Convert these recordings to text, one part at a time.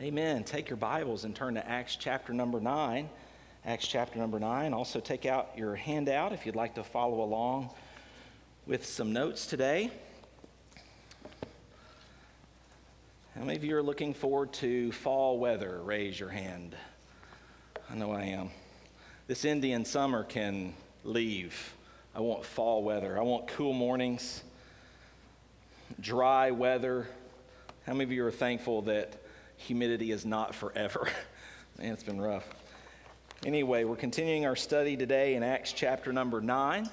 Amen. Take your Bibles and turn to Acts chapter number 9. Acts chapter number 9. Also, take out your handout if you'd like to follow along with some notes today. How many of you are looking forward to fall weather? Raise your hand. I know I am. This Indian summer can leave. I want fall weather. I want cool mornings, dry weather. How many of you are thankful that? Humidity is not forever. Man, it's been rough. Anyway, we're continuing our study today in Acts chapter number 9.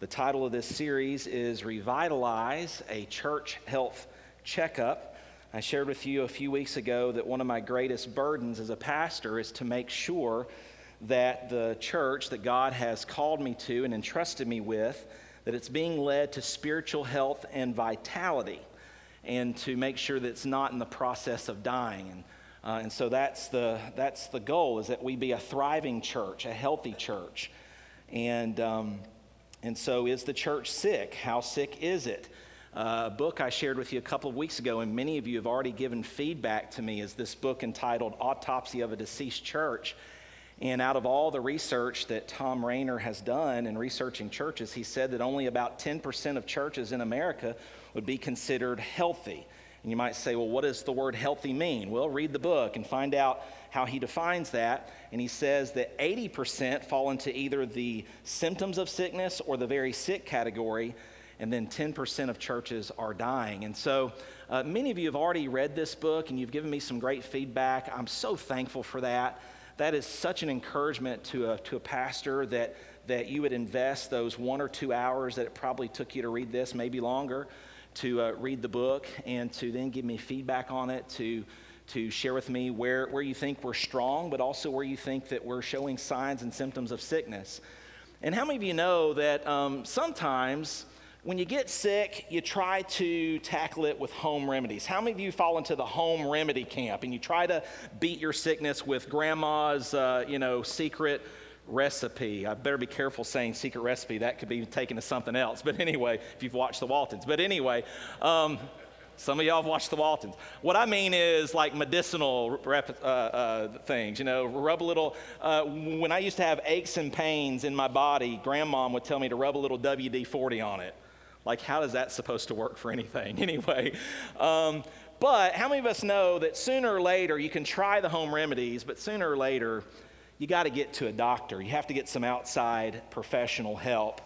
The title of this series is Revitalize a Church Health Checkup. I shared with you a few weeks ago that one of my greatest burdens as a pastor is to make sure that the church that God has called me to and entrusted me with that it's being led to spiritual health and vitality and to make sure that it's not in the process of dying. And, uh, and so that's the, that's the goal, is that we be a thriving church, a healthy church. And, um, and so is the church sick? How sick is it? Uh, a book I shared with you a couple of weeks ago, and many of you have already given feedback to me, is this book entitled Autopsy of a Deceased Church. And out of all the research that Thom Rainer has done in researching churches, he said that only about 10% of churches in America would be considered healthy. And you might say, well, what does the word healthy mean? Well, read the book and find out how he defines that. And he says that 80% fall into either the symptoms of sickness or the very sick category, and then 10% of churches are dying. And so uh, many of you have already read this book and you've given me some great feedback. I'm so thankful for that. That is such an encouragement to a, to a pastor that, that you would invest those one or two hours that it probably took you to read this, maybe longer to uh, read the book and to then give me feedback on it, to, to share with me where, where you think we're strong, but also where you think that we're showing signs and symptoms of sickness. And how many of you know that um, sometimes when you get sick, you try to tackle it with home remedies? How many of you fall into the home remedy camp and you try to beat your sickness with grandma's, uh, you know, secret recipe. I better be careful saying secret recipe. That could be taken to something else. But anyway, if you've watched The Waltons. But anyway, um, some of y'all have watched The Waltons. What I mean is like medicinal rep, uh, uh, things, you know, rub a little. Uh, when I used to have aches and pains in my body, grandmom would tell me to rub a little WD 40 on it. Like, how is that supposed to work for anything? Anyway, um, but how many of us know that sooner or later you can try the home remedies, but sooner or later, you got to get to a doctor. You have to get some outside professional help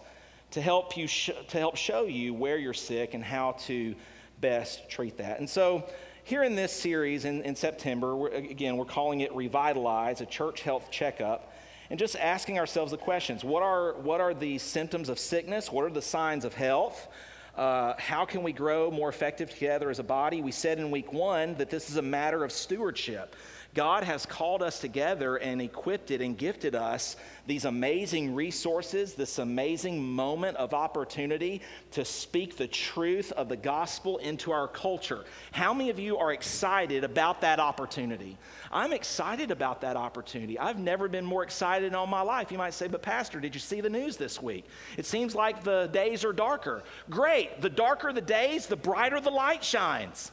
to help you sh- to help show you where you're sick and how to best treat that. And so here in this series in, in September, we're, again, we're calling it Revitalize, a church health checkup, and just asking ourselves the questions what are, what are the symptoms of sickness? What are the signs of health? Uh, how can we grow more effective together as a body? We said in week one that this is a matter of stewardship. God has called us together and equipped it and gifted us these amazing resources, this amazing moment of opportunity to speak the truth of the gospel into our culture. How many of you are excited about that opportunity? I'm excited about that opportunity. I've never been more excited in all my life. You might say, but Pastor, did you see the news this week? It seems like the days are darker. Great. The darker the days, the brighter the light shines.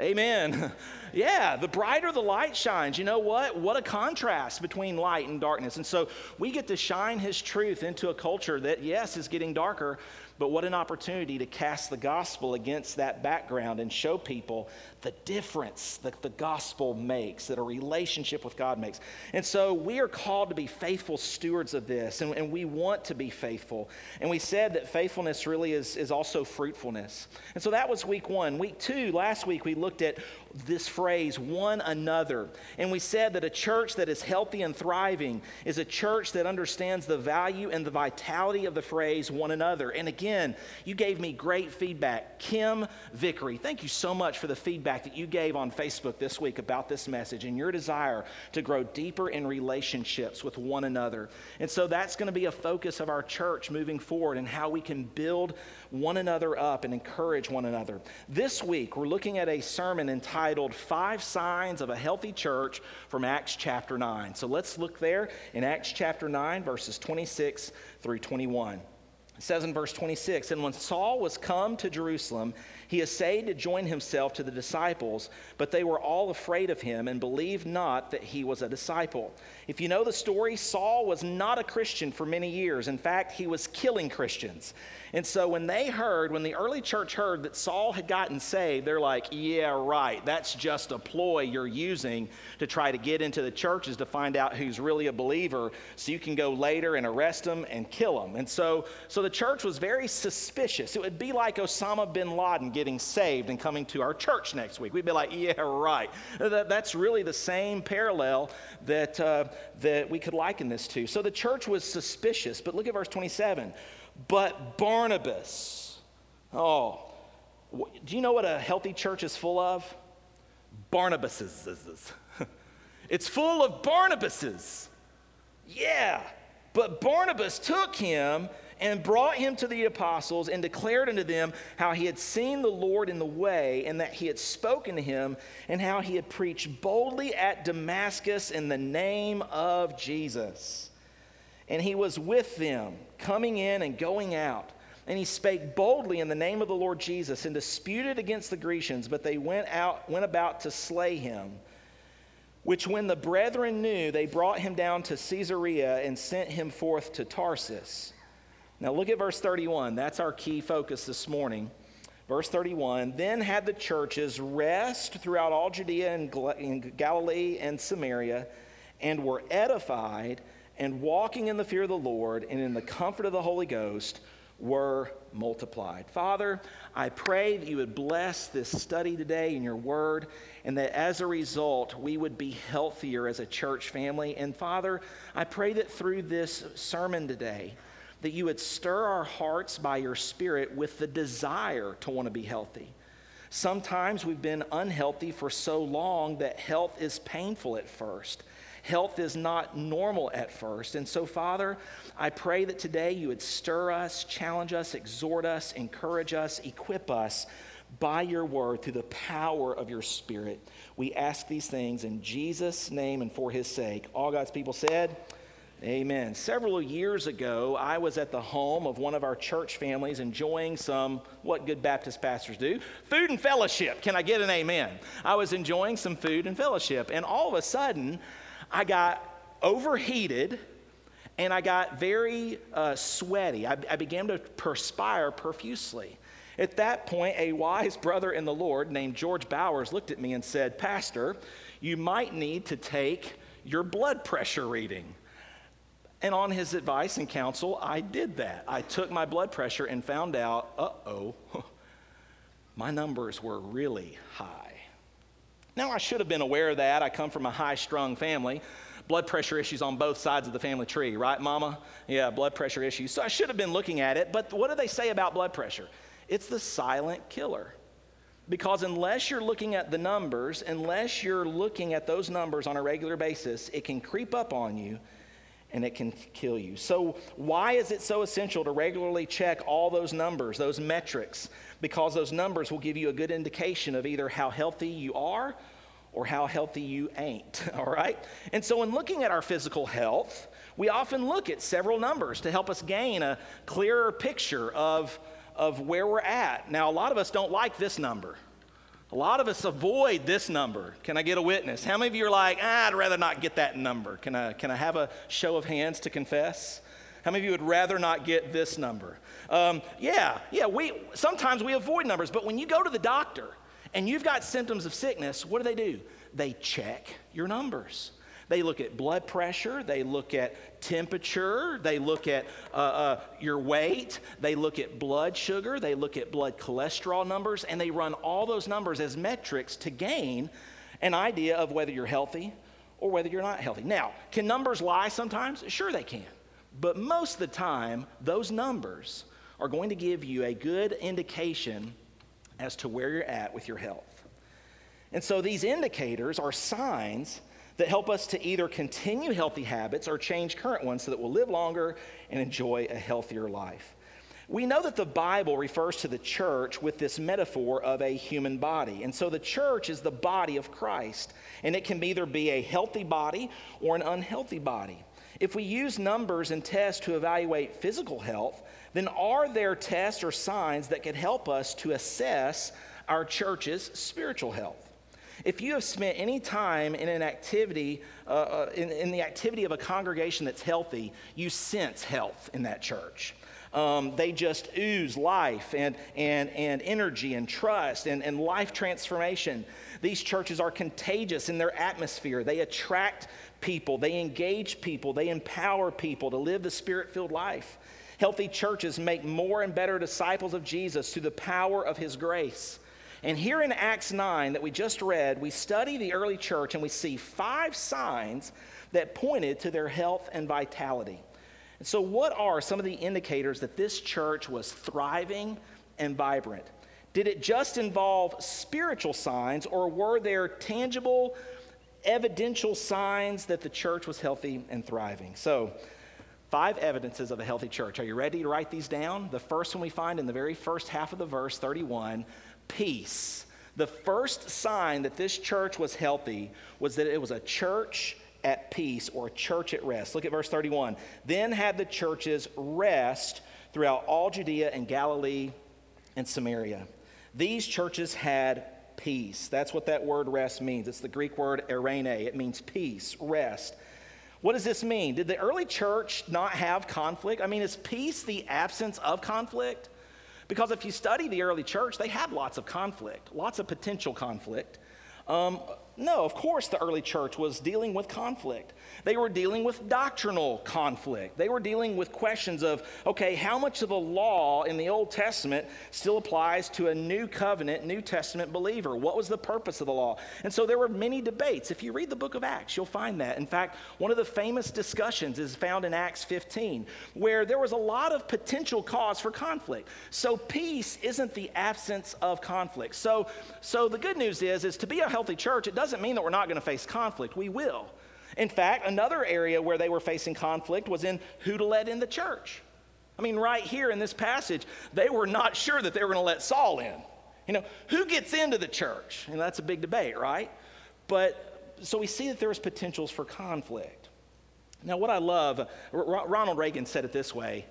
Amen. yeah, the brighter the light shines. You know what? What a contrast between light and darkness. And so we get to shine His truth into a culture that, yes, is getting darker, but what an opportunity to cast the gospel against that background and show people the difference that the gospel makes, that a relationship with God makes. And so we are called to be faithful stewards of this, and, and we want to be faithful. And we said that faithfulness really is, is also fruitfulness. And so that was week one. Week two, last week, we looked at this phrase, one another. And we said that a church that is healthy and thriving is a church that understands the value and the vitality of the phrase one another. And again, you gave me great feedback. Kim Vickery, thank you so much for the feedback that you gave on Facebook this week about this message and your desire to grow deeper in relationships with one another. And so that's going to be a focus of our church moving forward and how we can build one another up and encourage one another. This week, we're looking at a sermon entitled Five Signs of a Healthy Church from Acts chapter 9. So let's look there in Acts chapter 9, verses 26 through 21. It says in verse 26 And when Saul was come to Jerusalem, he essayed to join himself to the disciples, but they were all afraid of him and believed not that he was a disciple. If you know the story, Saul was not a Christian for many years. In fact, he was killing Christians. And so when they heard, when the early church heard that Saul had gotten saved, they're like, yeah, right. That's just a ploy you're using to try to get into the churches to find out who's really a believer so you can go later and arrest them and kill them. And so, so the church was very suspicious. It would be like Osama bin Laden getting saved and coming to our church next week. We'd be like, yeah, right. That's really the same parallel that, uh, that we could liken this to. So the church was suspicious. But look at verse 27 but Barnabas. Oh, do you know what a healthy church is full of? Barnabases. it's full of Barnabases. Yeah. But Barnabas took him and brought him to the apostles and declared unto them how he had seen the Lord in the way and that he had spoken to him and how he had preached boldly at Damascus in the name of Jesus. And he was with them, coming in and going out. And he spake boldly in the name of the Lord Jesus and disputed against the Grecians, but they went out, went about to slay him. Which when the brethren knew, they brought him down to Caesarea and sent him forth to Tarsus. Now look at verse 31. That's our key focus this morning. Verse 31 Then had the churches rest throughout all Judea and Galilee and Samaria, and were edified and walking in the fear of the Lord and in the comfort of the Holy Ghost were multiplied. Father, I pray that you would bless this study today in your word and that as a result we would be healthier as a church family. And Father, I pray that through this sermon today, that you would stir our hearts by your spirit with the desire to want to be healthy. Sometimes we've been unhealthy for so long that health is painful at first health is not normal at first. And so, Father, I pray that today you would stir us, challenge us, exhort us, encourage us, equip us by your word through the power of your spirit. We ask these things in Jesus' name and for his sake. All God's people said, Amen. Several years ago, I was at the home of one of our church families enjoying some, what good Baptist pastors do, food and fellowship. Can I get an amen? I was enjoying some food and fellowship, and all of a sudden, I got overheated and I got very uh, sweaty. I, I began to perspire profusely. At that point, a wise brother in the Lord named George Bowers looked at me and said, Pastor, you might need to take your blood pressure reading. And on his advice and counsel, I did that. I took my blood pressure and found out, uh oh, my numbers were really high. Now, I should have been aware of that. I come from a high strung family. Blood pressure issues on both sides of the family tree, right, mama? Yeah, blood pressure issues. So I should have been looking at it. But what do they say about blood pressure? It's the silent killer. Because unless you're looking at the numbers, unless you're looking at those numbers on a regular basis, it can creep up on you and it can kill you. So, why is it so essential to regularly check all those numbers, those metrics? Because those numbers will give you a good indication of either how healthy you are or how healthy you ain't, all right? And so, in looking at our physical health, we often look at several numbers to help us gain a clearer picture of, of where we're at. Now, a lot of us don't like this number. A lot of us avoid this number. Can I get a witness? How many of you are like, ah, I'd rather not get that number? Can I, can I have a show of hands to confess? How many of you would rather not get this number? Um, yeah, yeah, we, sometimes we avoid numbers, but when you go to the doctor and you've got symptoms of sickness, what do they do? They check your numbers. They look at blood pressure, they look at temperature, they look at uh, uh, your weight, they look at blood sugar, they look at blood cholesterol numbers, and they run all those numbers as metrics to gain an idea of whether you're healthy or whether you're not healthy. Now, can numbers lie sometimes? Sure, they can. But most of the time, those numbers are going to give you a good indication as to where you're at with your health. And so these indicators are signs that help us to either continue healthy habits or change current ones so that we'll live longer and enjoy a healthier life. We know that the Bible refers to the church with this metaphor of a human body. And so the church is the body of Christ, and it can either be a healthy body or an unhealthy body. If we use numbers and tests to evaluate physical health, then are there tests or signs that could help us to assess our church's spiritual health? If you have spent any time in an activity, uh, uh, in, in, the activity of a congregation that's healthy, you sense health in that church. Um, they just ooze life and, and, and energy and trust and, and life transformation. These churches are contagious in their atmosphere. They attract people, they engage people, they empower people to live the spirit filled life. Healthy churches make more and better disciples of Jesus through the power of his grace. And here in Acts 9 that we just read, we study the early church and we see five signs that pointed to their health and vitality. And so, what are some of the indicators that this church was thriving and vibrant? Did it just involve spiritual signs, or were there tangible, evidential signs that the church was healthy and thriving? So, five evidences of a healthy church. Are you ready to write these down? The first one we find in the very first half of the verse, 31 peace. The first sign that this church was healthy was that it was a church at peace or a church at rest. Look at verse 31. Then had the churches rest throughout all Judea and Galilee and Samaria. These churches had peace. That's what that word rest means. It's the Greek word eirene. It means peace, rest. What does this mean? Did the early church not have conflict? I mean, is peace the absence of conflict? Because if you study the early church, they had lots of conflict, lots of potential conflict. Um, no, of course, the early church was dealing with conflict. They were dealing with doctrinal conflict. They were dealing with questions of, okay, how much of the law in the Old Testament still applies to a new covenant, New Testament believer? What was the purpose of the law? And so there were many debates. If you read the book of Acts, you'll find that. In fact, one of the famous discussions is found in Acts 15, where there was a lot of potential cause for conflict. So peace isn't the absence of conflict. So, so the good news is, is to be a healthy church, it doesn't mean that we're not going to face conflict. We will. In fact, another area where they were facing conflict was in who to let in the church. I mean, right here in this passage, they were not sure that they were going to let Saul in. You know, who gets into the church? And that's a big debate, right? But so we see that there was potentials for conflict. Now, what I love, Ronald Reagan said it this way.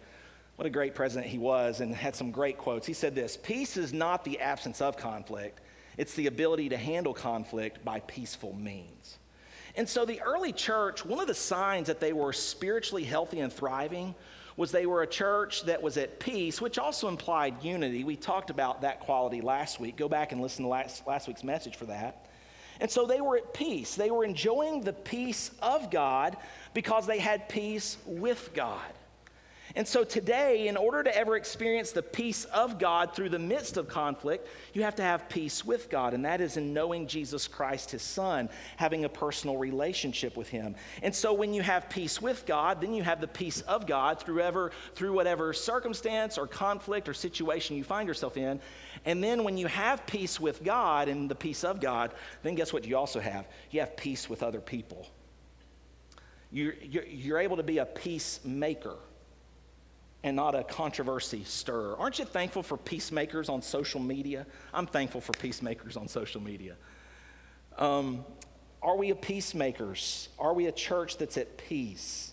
What a great president he was, and had some great quotes. He said this Peace is not the absence of conflict, it's the ability to handle conflict by peaceful means. And so the early church, one of the signs that they were spiritually healthy and thriving was they were a church that was at peace, which also implied unity. We talked about that quality last week. Go back and listen to last, last week's message for that. And so they were at peace. They were enjoying the peace of God because they had peace with God. And so today, in order to ever experience the peace of God through the midst of conflict, you have to have peace with God. And that is in knowing Jesus Christ, his son, having a personal relationship with him. And so when you have peace with God, then you have the peace of God through, ever, through whatever circumstance or conflict or situation you find yourself in. And then when you have peace with God and the peace of God, then guess what you also have? You have peace with other people. You're, you're, you're able to be a peacemaker and not a controversy stirrer. Aren't you thankful for peacemakers on social media? I'm thankful for peacemakers on social media. Um, are we a peacemakers? Are we a church that's at peace?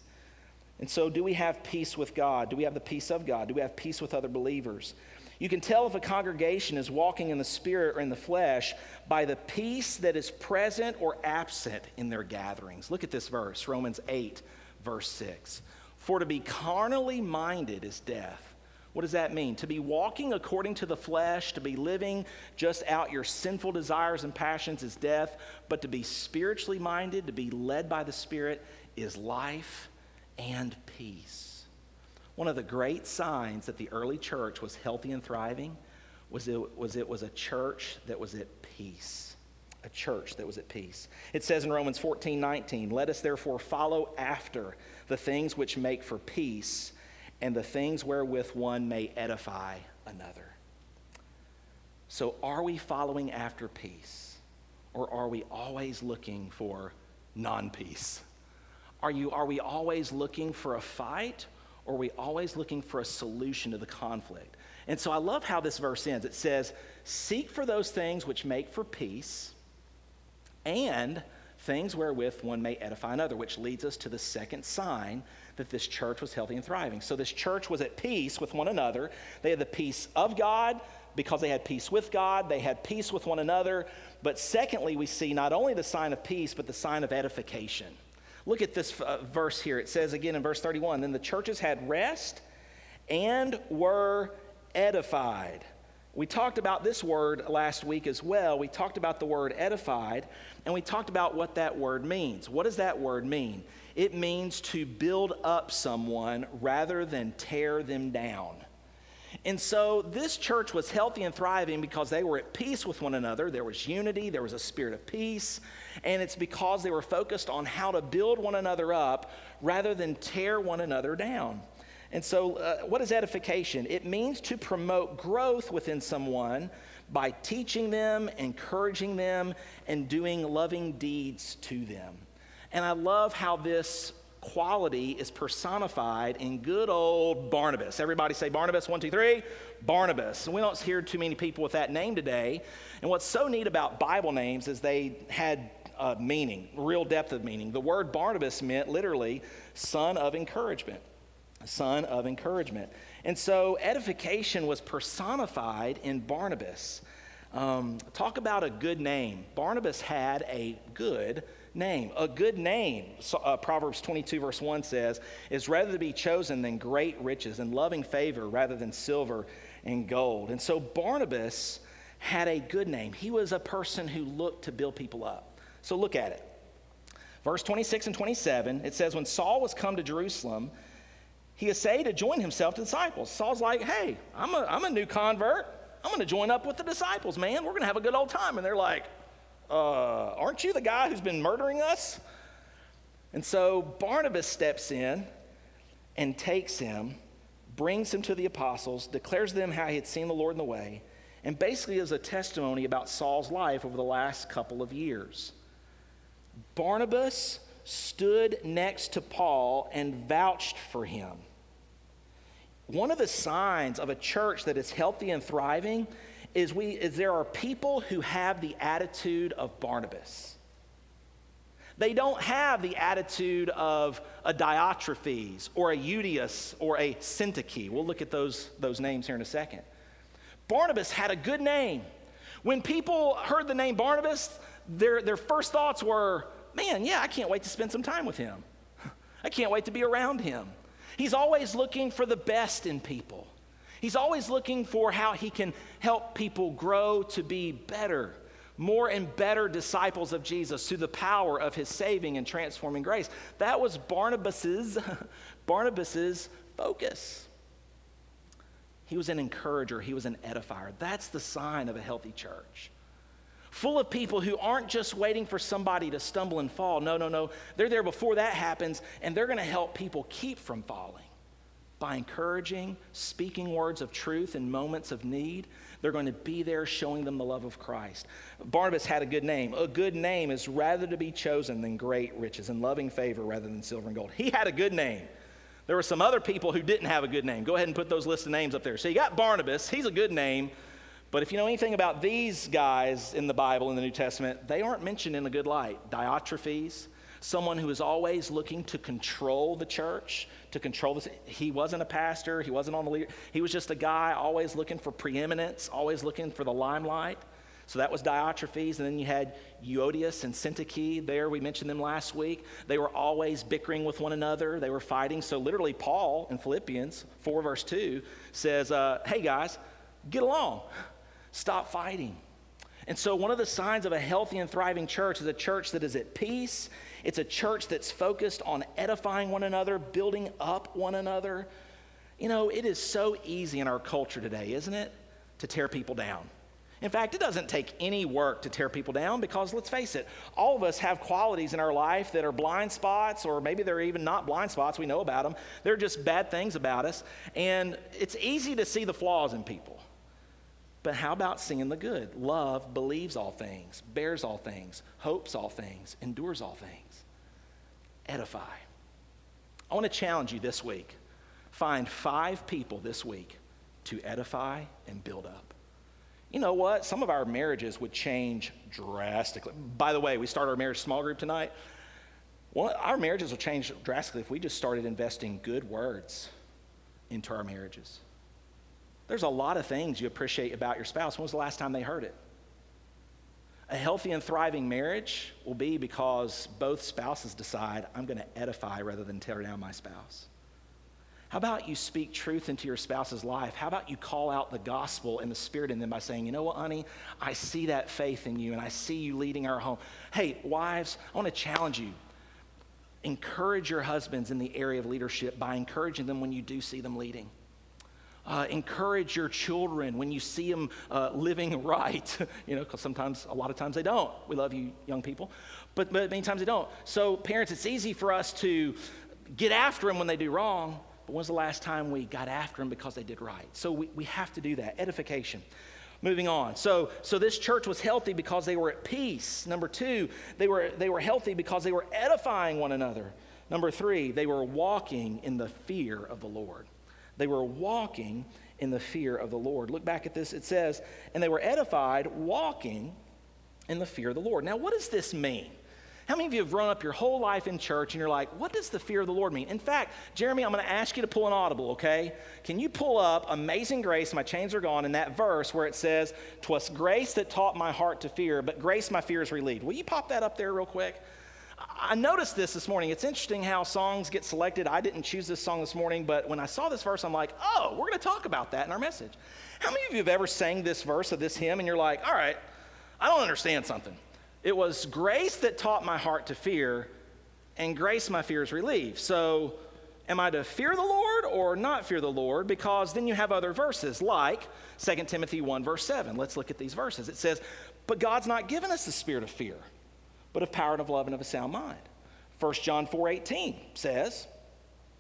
And so, do we have peace with God? Do we have the peace of God? Do we have peace with other believers? You can tell if a congregation is walking in the spirit or in the flesh by the peace that is present or absent in their gatherings. Look at this verse, Romans 8, verse 6. For to be carnally minded is death. What does that mean? To be walking according to the flesh, to be living just out your sinful desires and passions is death, but to be spiritually minded, to be led by the Spirit, is life and peace. One of the great signs that the early church was healthy and thriving was it was, it was a church that was at peace. A church that was at peace. It says in Romans 14 19, let us therefore follow after the things which make for peace, and the things wherewith one may edify another. So, are we following after peace, or are we always looking for non peace? Are, you, are we always looking for a fight, or are we always looking for a solution to the conflict? And so I love how this verse ends. It says, Seek for those things which make for peace, and things wherewith one may edify another, which leads us to the second sign that this church was healthy and thriving. So this church was at peace with one another. They had the peace of God because they had peace with God, they had peace with one another. But secondly, we see not only the sign of peace, but the sign of edification. Look at this uh, verse here. It says again in verse 31 Then the churches had rest and were edified. We talked about this word last week as well. We talked about the word edified, and we talked about what that word means. What does that word mean? It means to build up someone rather than tear them down. And so this church was healthy and thriving because they were at peace with one another. There was unity, there was a spirit of peace, and it's because they were focused on how to build one another up rather than tear one another down. And so, uh, what is edification? It means to promote growth within someone by teaching them, encouraging them, and doing loving deeds to them. And I love how this quality is personified in good old Barnabas. Everybody say Barnabas, one, two, three. Barnabas. We don't hear too many people with that name today. And what's so neat about Bible names is they had uh, meaning, real depth of meaning. The word Barnabas meant literally son of encouragement. Son of encouragement. And so edification was personified in Barnabas. Um, talk about a good name. Barnabas had a good name. A good name, so, uh, Proverbs 22, verse 1 says, is rather to be chosen than great riches and loving favor rather than silver and gold. And so Barnabas had a good name. He was a person who looked to build people up. So look at it. Verse 26 and 27, it says, When Saul was come to Jerusalem, he essayed to join himself to disciples. Saul's like, Hey, I'm a, I'm a new convert. I'm going to join up with the disciples, man. We're going to have a good old time. And they're like, uh, Aren't you the guy who's been murdering us? And so Barnabas steps in and takes him, brings him to the apostles, declares them how he had seen the Lord in the way, and basically is a testimony about Saul's life over the last couple of years. Barnabas stood next to Paul and vouched for him. One of the signs of a church that is healthy and thriving is, we, is there are people who have the attitude of Barnabas. They don't have the attitude of a Diotrephes or a Euodias or a Syntyche. We'll look at those, those names here in a second. Barnabas had a good name. When people heard the name Barnabas, their, their first thoughts were, man, yeah, I can't wait to spend some time with him. I can't wait to be around him. He's always looking for the best in people. He's always looking for how he can help people grow to be better, more and better disciples of Jesus through the power of his saving and transforming grace. That was Barnabas's Barnabas's focus. He was an encourager, he was an edifier. That's the sign of a healthy church. Full of people who aren't just waiting for somebody to stumble and fall. No, no, no. They're there before that happens, and they're going to help people keep from falling by encouraging, speaking words of truth in moments of need. They're going to be there showing them the love of Christ. Barnabas had a good name. A good name is rather to be chosen than great riches and loving favor rather than silver and gold. He had a good name. There were some other people who didn't have a good name. Go ahead and put those list of names up there. So you got Barnabas, he's a good name. But if you know anything about these guys in the Bible in the New Testament, they aren't mentioned in a good light. Diotrephes, someone who is always looking to control the church, to control this. He wasn't a pastor, he wasn't on the leader. He was just a guy always looking for preeminence, always looking for the limelight. So that was Diotrephes. And then you had Euodias and Syntyche there. We mentioned them last week. They were always bickering with one another, they were fighting. So literally, Paul in Philippians 4, verse 2 says, uh, Hey guys, get along, stop fighting. And so, one of the signs of a healthy and thriving church is a church that is at peace it's a church that's focused on edifying one another, building up one another. You know, it is so easy in our culture today, isn't it, to tear people down. In fact, it doesn't take any work to tear people down because let's face it, all of us have qualities in our life that are blind spots, or maybe they're even not blind spots. We know about them. They're just bad things about us. And it's easy to see the flaws in people. But how about seeing the good? Love believes all things, bears all things, hopes all things, endures all things. Edify. I want to challenge you this week. Find five people this week to edify and build up. you know what? Some of our marriages would change drastically. By the way, we start our marriage small group tonight. Well, our marriages will change drastically if we just started investing good words into our marriages. There's a lot of things you appreciate about your spouse. When was the last time they heard it? A healthy and thriving marriage will be because both spouses decide, I'm going to edify rather than tear down my spouse. How about you speak truth into your spouse's life? How about you call out the gospel and the spirit in them by saying, you know what, honey, I see that faith in you and I see you leading our home. Hey, wives, I want to challenge you. Encourage your husbands in the area of leadership by encouraging them when you do see them leading. Uh, encourage your children when you see them uh, living right, you know, because sometimes, a lot of times they don't. We love you, young people, but, but many times they don't. So, parents, it's easy for us to get after them when they do wrong, but when's the last time we got after them because they did right? So we, we have to do that. Edification. Moving on. So, so this church was healthy because they were at peace. Number two, they were, they were healthy because they were edifying one another. Number three, they were walking in the fear of the Lord. They were walking in the fear of the Lord. Look back at this. It says, and they were edified, walking in the fear of the Lord. Now, what does this mean? How many of you have grown up your whole life in church and you're like, what does the fear of the Lord mean? In fact, Jeremy, I'm going to ask you to pull an audible, okay? Can you pull up Amazing Grace, My Chains Are Gone, in that verse where it says, Twas grace that taught my heart to fear, but grace my fears relieved. Will you pop that up there real quick? I noticed this this morning. It's interesting how songs get selected. I didn't choose this song this morning, but when I saw this verse, I'm like, oh, we're going to talk about that in our message. How many of you have ever sang this verse of this hymn and you're like, all right, I don't understand something? It was grace that taught my heart to fear, and grace my fears relieve. So, am I to fear the Lord or not fear the Lord? Because then you have other verses like 2 Timothy 1, verse 7. Let's look at these verses. It says, But God's not given us the spirit of fear, but of power and of love and of a sound mind. 1 John 4, 18 says,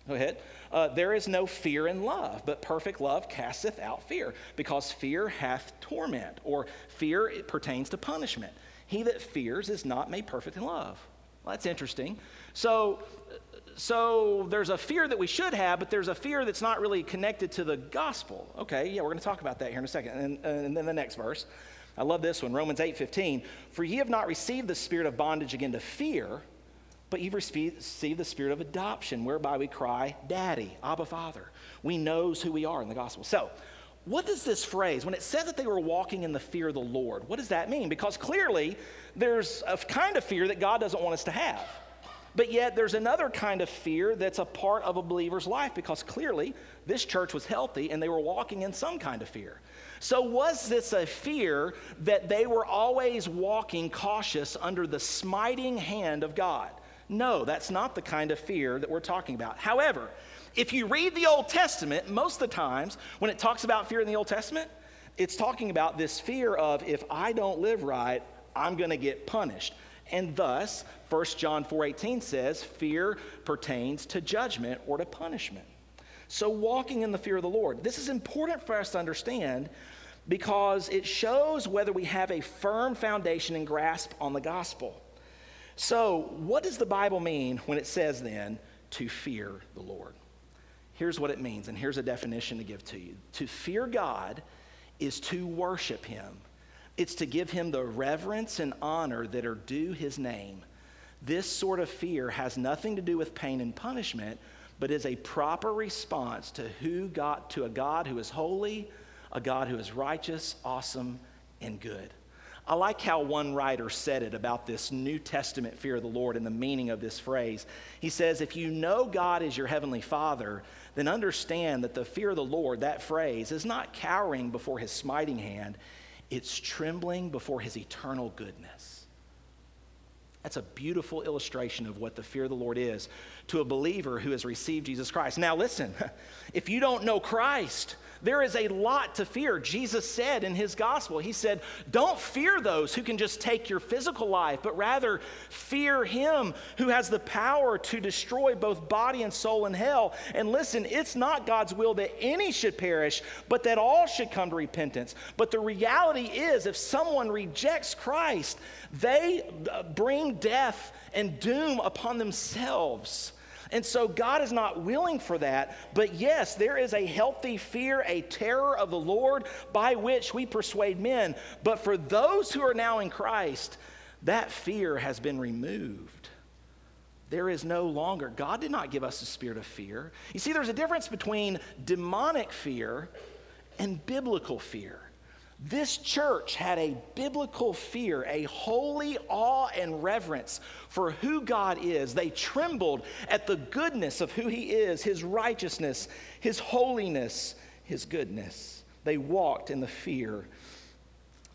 Go ahead. Uh, there is no fear in love, but perfect love casteth out fear, because fear hath torment, or fear it pertains to punishment. He that fears is not made perfect in love. Well, that's interesting. So, so there's a fear that we should have, but there's a fear that's not really connected to the gospel. Okay, yeah, we're going to talk about that here in a second. And, and then the next verse. I love this one, Romans 8:15. For ye have not received the spirit of bondage again to fear, but you've received the spirit of adoption, whereby we cry, Daddy, Abba Father. We knows who we are in the gospel. So what does this phrase, when it says that they were walking in the fear of the Lord, what does that mean? Because clearly there's a kind of fear that God doesn't want us to have. But yet there's another kind of fear that's a part of a believer's life because clearly this church was healthy and they were walking in some kind of fear. So, was this a fear that they were always walking cautious under the smiting hand of God? No, that's not the kind of fear that we're talking about. However, if you read the Old Testament, most of the times when it talks about fear in the Old Testament, it's talking about this fear of if I don't live right, I'm going to get punished. And thus, 1 John 4:18 says, fear pertains to judgment or to punishment. So walking in the fear of the Lord. This is important for us to understand because it shows whether we have a firm foundation and grasp on the gospel. So, what does the Bible mean when it says then to fear the Lord? Here's what it means, and here's a definition to give to you. To fear God is to worship Him, it's to give Him the reverence and honor that are due His name. This sort of fear has nothing to do with pain and punishment, but is a proper response to who got to a God who is holy, a God who is righteous, awesome, and good. I like how one writer said it about this New Testament fear of the Lord and the meaning of this phrase. He says, If you know God is your heavenly Father, then understand that the fear of the Lord, that phrase, is not cowering before his smiting hand, it's trembling before his eternal goodness. That's a beautiful illustration of what the fear of the Lord is to a believer who has received Jesus Christ. Now, listen, if you don't know Christ, there is a lot to fear. Jesus said in his gospel, He said, Don't fear those who can just take your physical life, but rather fear Him who has the power to destroy both body and soul in hell. And listen, it's not God's will that any should perish, but that all should come to repentance. But the reality is, if someone rejects Christ, they uh, bring death and doom upon themselves. And so God is not willing for that. But yes, there is a healthy fear, a terror of the Lord by which we persuade men. But for those who are now in Christ, that fear has been removed. There is no longer, God did not give us a spirit of fear. You see, there's a difference between demonic fear and biblical fear. This church had a biblical fear, a holy awe and reverence for who God is. They trembled at the goodness of who He is, His righteousness, His holiness, His goodness. They walked in the fear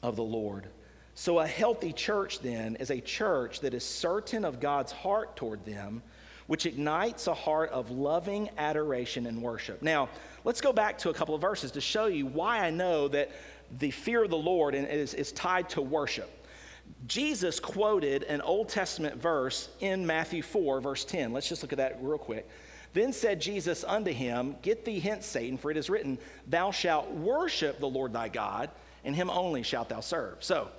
of the Lord. So, a healthy church then is a church that is certain of God's heart toward them, which ignites a heart of loving adoration and worship. Now, let's go back to a couple of verses to show you why I know that the fear of the Lord is, is tied to worship. Jesus quoted an Old Testament verse in Matthew 4, verse 10. Let's just look at that real quick. Then said Jesus unto him, Get thee hence, Satan, for it is written, Thou shalt worship the Lord thy God, and him only shalt thou serve. So,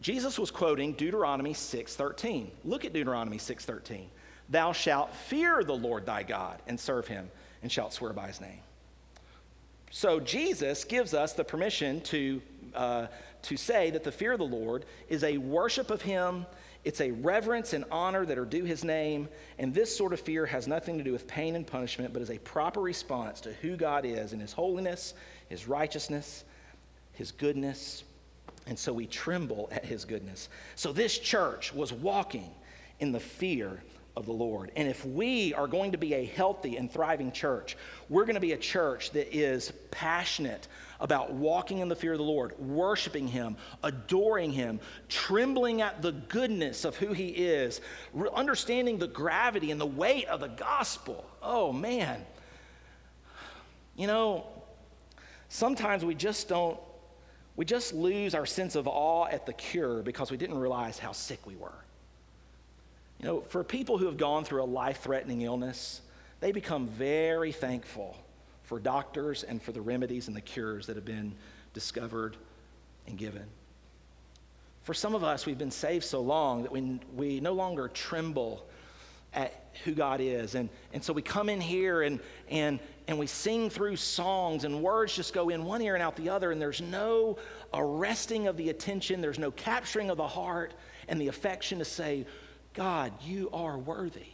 Jesus was quoting Deuteronomy 6:13. Look at Deuteronomy 6:13. Thou shalt fear the Lord thy God and serve him, and shalt swear by his name. So Jesus gives us the permission to, uh, to say that the fear of the Lord is a worship of him, it's a reverence and honor that are due his name, and this sort of fear has nothing to do with pain and punishment, but is a proper response to who God is in his holiness, his righteousness, his goodness, and so we tremble at his goodness. So this church was walking in the fear of the Lord. And if we are going to be a healthy and thriving church, we're going to be a church that is passionate about walking in the fear of the Lord, worshiping Him, adoring Him, trembling at the goodness of who He is, understanding the gravity and the weight of the gospel. Oh, man. You know, sometimes we just don't, we just lose our sense of awe at the cure because we didn't realize how sick we were. You know, for people who have gone through a life threatening illness, they become very thankful for doctors and for the remedies and the cures that have been discovered and given. For some of us, we've been saved so long that we, we no longer tremble at who God is. And, and so we come in here and, and, and we sing through songs, and words just go in one ear and out the other, and there's no arresting of the attention, there's no capturing of the heart and the affection to say, God, you are worthy.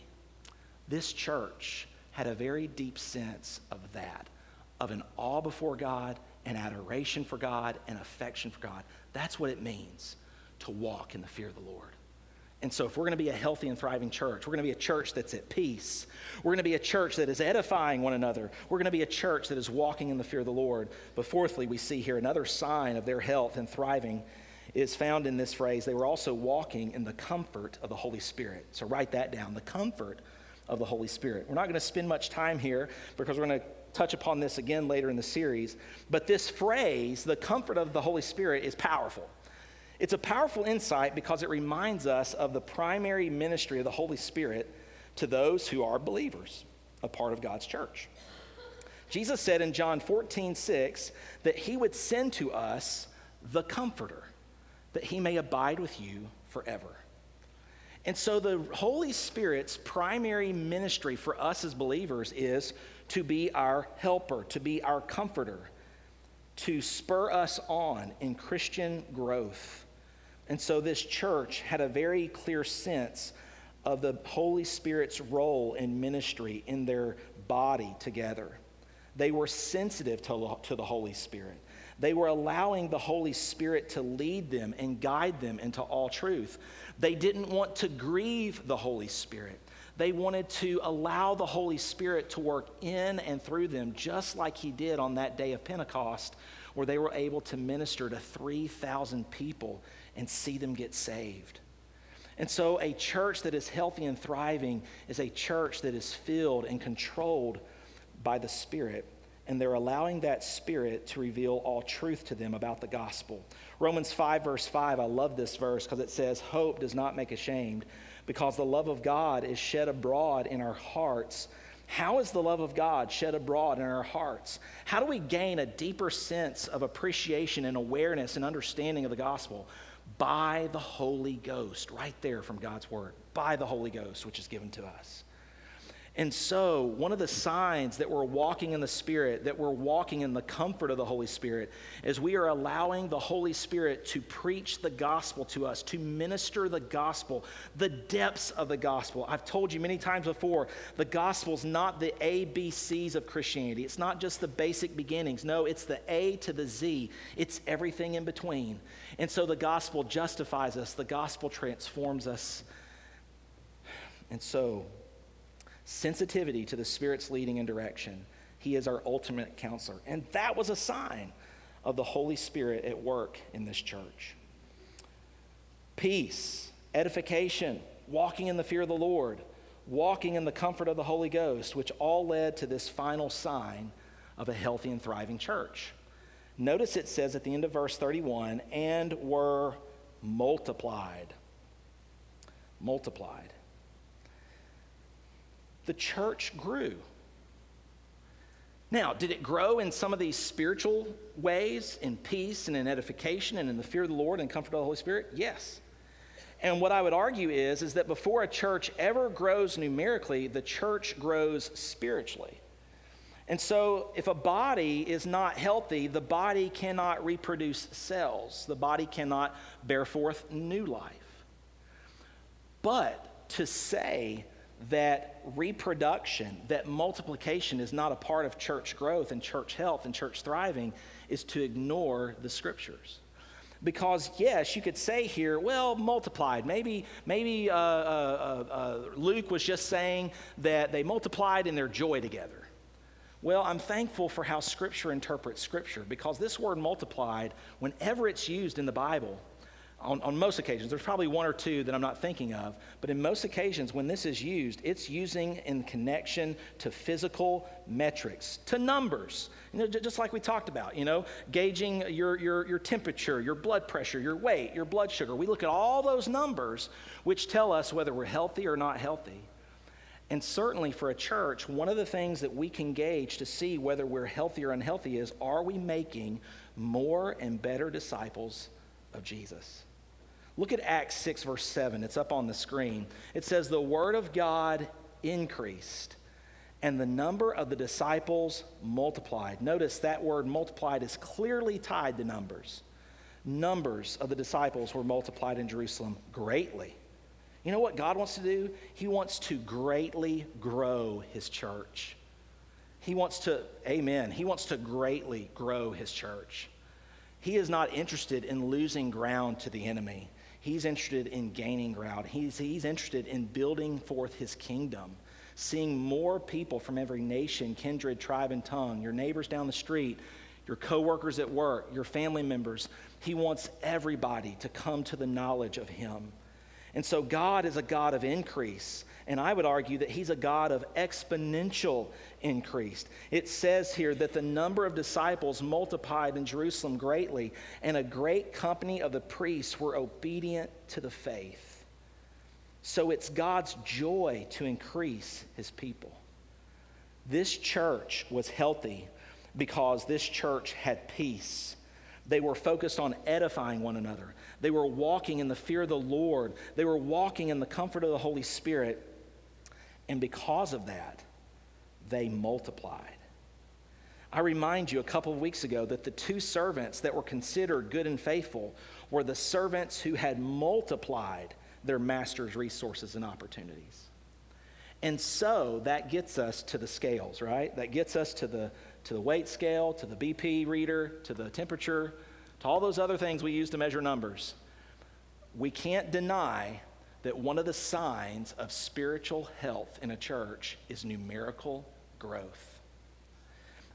This church had a very deep sense of that, of an awe before God, an adoration for God, an affection for God. That's what it means to walk in the fear of the Lord. And so, if we're going to be a healthy and thriving church, we're going to be a church that's at peace. We're going to be a church that is edifying one another. We're going to be a church that is walking in the fear of the Lord. But fourthly, we see here another sign of their health and thriving is found in this phrase. They were also walking in the comfort of the Holy Spirit. So write that down the comfort of the Holy Spirit. We're not going to spend much time here because we're going to touch upon this again later in the series. But this phrase, the comfort of the Holy Spirit, is powerful. It's a powerful insight because it reminds us of the primary ministry of the Holy Spirit to those who are believers, a part of God's church. Jesus said in John 14, 6, that he would send to us the Comforter that he may abide with you forever. And so the Holy Spirit's primary ministry for us as believers is to be our helper, to be our comforter, to spur us on in Christian growth. And so this church had a very clear sense of the Holy Spirit's role in ministry in their body together. They were sensitive to, to the Holy Spirit. They were allowing the Holy Spirit to lead them and guide them into all truth. They didn't want to grieve the Holy Spirit. They wanted to allow the Holy Spirit to work in and through them, just like He did on that day of Pentecost, where they were able to minister to 3,000 people and see them get saved. And so, a church that is healthy and thriving is a church that is filled and controlled by the Spirit and they're allowing that spirit to reveal all truth to them about the gospel. Romans 5, verse 5, I love this verse because it says, Hope does not make ashamed, because the love of God is shed abroad in our hearts. How is the love of God shed abroad in our hearts? How do we gain a deeper sense of appreciation and awareness and understanding of the gospel? By the Holy Ghost, right there from God's word, by the Holy Ghost, which is given to us. And so, one of the signs that we're walking in the Spirit, that we're walking in the comfort of the Holy Spirit, is we are allowing the Holy Spirit to preach the gospel to us, to minister the gospel, the depths of the gospel. I've told you many times before, the gospel is not the ABCs of Christianity. It's not just the basic beginnings. No, it's the A to the Z, it's everything in between. And so, the gospel justifies us, the gospel transforms us. And so, sensitivity to the Spirit's leading and direction. He is our ultimate counselor. And that was a sign of the Holy Spirit at work in this church. Peace, edification, walking in the fear of the Lord, walking in the comfort of the Holy Ghost, which all led to this final sign of a healthy and thriving church. Notice it says at the end of verse 31 and were multiplied. Multiplied the church grew. Now, did it grow in some of these spiritual ways, in peace and in edification and in the fear of the Lord and comfort of the Holy Spirit? Yes. And what I would argue is, is that before a church ever grows numerically, the church grows spiritually. And so, if a body is not healthy, the body cannot reproduce cells. The body cannot bear forth new life. But to say that reproduction, that multiplication is not a part of church growth and church health and church thriving is to ignore the scriptures. Because yes, you could say here, well, multiplied. Maybe, maybe uh, uh, uh, uh, Luke was just saying that they multiplied in their joy together. Well, I'm thankful for how Scripture interprets Scripture because this word multiplied, whenever it's used in the Bible, on, on most occasions. There's probably one or two that I'm not thinking of, but in most occasions, when this is used, it's using in connection to physical metrics, to numbers. You know, just like we talked about, you know, gauging your, your, your temperature, your blood pressure, your weight, your blood sugar. We look at all those numbers which tell us whether we're healthy or not healthy. And certainly for a church, one of the things that we can gauge to see whether we're healthy or unhealthy is are we making more and better disciples of Jesus? Look at Acts 6, verse 7. It's up on the screen. It says, The word of God increased, and the number of the disciples multiplied. Notice that word multiplied is clearly tied to numbers. Numbers of the disciples were multiplied in Jerusalem greatly. You know what God wants to do? He wants to greatly grow his church. He wants to, amen, he wants to greatly grow his church. He is not interested in losing ground to the enemy. He's interested in gaining ground. He's, he's interested in building forth his kingdom, seeing more people from every nation, kindred, tribe, and tongue, your neighbors down the street, your coworkers at work, your family members. He wants everybody to come to the knowledge of him. And so God is a God of increase. And I would argue that he's a God of exponential increase. It says here that the number of disciples multiplied in Jerusalem greatly, and a great company of the priests were obedient to the faith. So it's God's joy to increase his people. This church was healthy because this church had peace. They were focused on edifying one another. They were walking in the fear of the Lord. They were walking in the comfort of the Holy Spirit. And because of that, they multiplied. I remind you a couple of weeks ago that the two servants that were considered good and faithful were the servants who had multiplied their master's resources and opportunities. And so that gets us to the scales, right? That gets us to the, to the weight scale, to the BP reader, to the temperature, to all those other things we use to measure numbers. We can't deny that one of the signs of spiritual health in a church is numerical growth.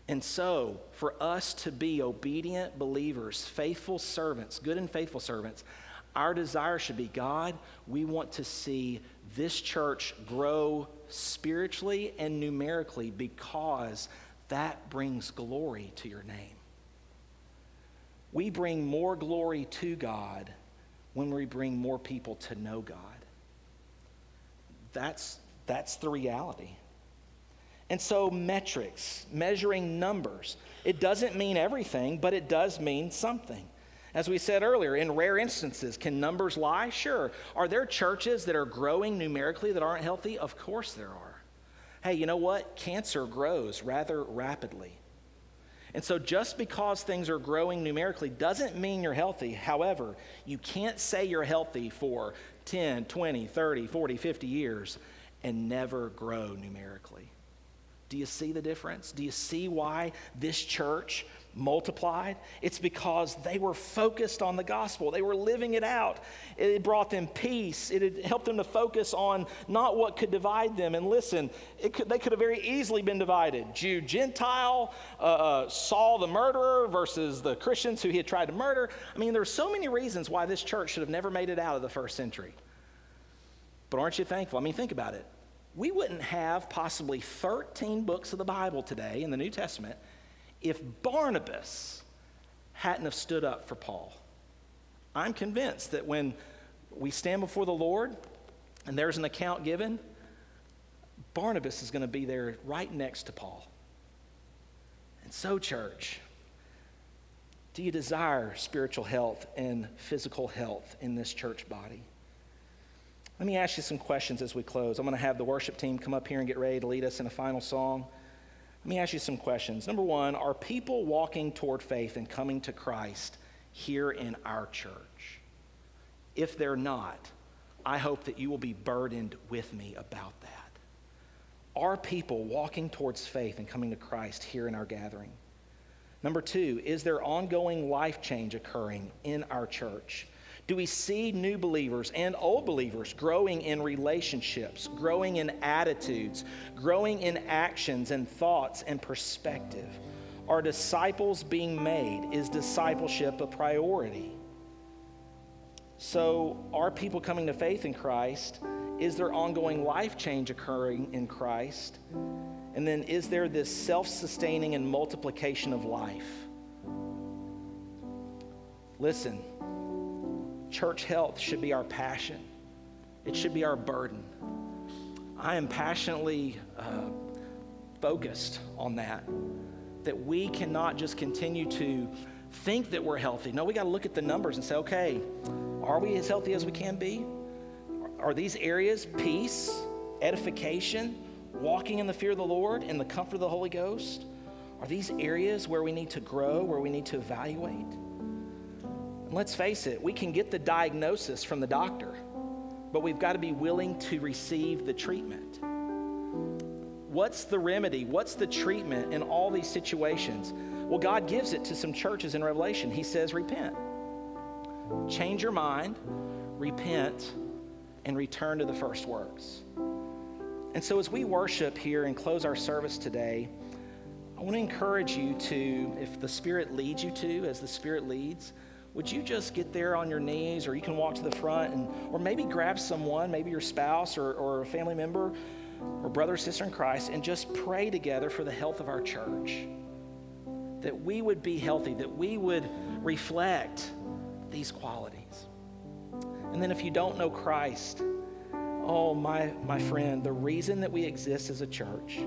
And so, for us to be obedient believers, faithful servants, good and faithful servants, our desire should be God, we want to see this church grow spiritually and numerically because that brings glory to your name. We bring more glory to God when we bring more people to know God. That's, that's the reality. And so, metrics, measuring numbers, it doesn't mean everything, but it does mean something. As we said earlier, in rare instances, can numbers lie? Sure. Are there churches that are growing numerically that aren't healthy? Of course there are. Hey, you know what? Cancer grows rather rapidly. And so, just because things are growing numerically doesn't mean you're healthy. However, you can't say you're healthy for 10, 20, 30, 40, 50 years and never grow numerically. Do you see the difference? Do you see why this church multiplied? It's because they were focused on the gospel. They were living it out. It brought them peace. It helped them to focus on not what could divide them. And listen, could, they could have very easily been divided Jew, Gentile, uh, uh, Saul the murderer versus the Christians who he had tried to murder. I mean, there are so many reasons why this church should have never made it out of the first century. But aren't you thankful? I mean, think about it we wouldn't have possibly 13 books of the Bible today in the New Testament if Barnabas hadn't have stood up for Paul. I'm convinced that when we stand before the Lord and there's an account given, Barnabas is going to be there right next to Paul. And so, church, do you desire spiritual health and physical health in this church body? Let me ask you some questions as we close. I'm going to have the worship team come up here and get ready to lead us in a final song. Let me ask you some questions. Number one, are people walking toward faith and coming to Christ here in our church? If they're not, I hope that you will be burdened with me about that. Are people walking towards faith and coming to Christ here in our gathering? Number two, is there ongoing life change occurring in our church? Do we see new believers and old believers growing in relationships, growing in attitudes, growing in actions and thoughts and perspective? Are disciples being made? Is discipleship a priority? So, are people coming to faith in Christ? Is there ongoing life change occurring in Christ? And then, is there this self sustaining and multiplication of life? Listen, Church health should be our passion, it should be our burden. I am passionately uh, focused on that, that we cannot just continue to think that we're healthy. No, we got to look at the numbers and say, okay, are we as healthy as we can be? Are these areas peace, edification, walking in the fear of the Lord, in the comfort of the Holy Ghost? Are these areas where we need to grow, where we need to evaluate? Let's face it, we can get the diagnosis from the doctor, but we've got to be willing to receive the treatment. What's the remedy? What's the treatment in all these situations? Well, God gives it to some churches in Revelation. He says, repent. Change your mind, repent, and return to the first works. And so, as we worship here and close our service today, I want to encourage you to, if the Spirit leads you to, as the Spirit leads, would you just get there on your knees or you can walk to the front and or maybe grab someone maybe your spouse or, or a family member or brother or sister in christ and just pray together for the health of our church. That we would be healthy that we would reflect these qualities. And then if you don't know christ oh my my friend the reason that we exist as a church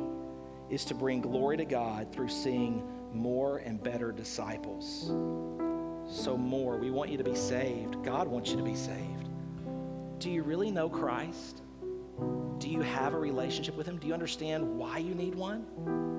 is to bring glory to god through seeing more and better disciples so more. We want you to be saved. God wants you to be saved. Do you really know Christ? Do you have a relationship with Him? Do you understand why you need one?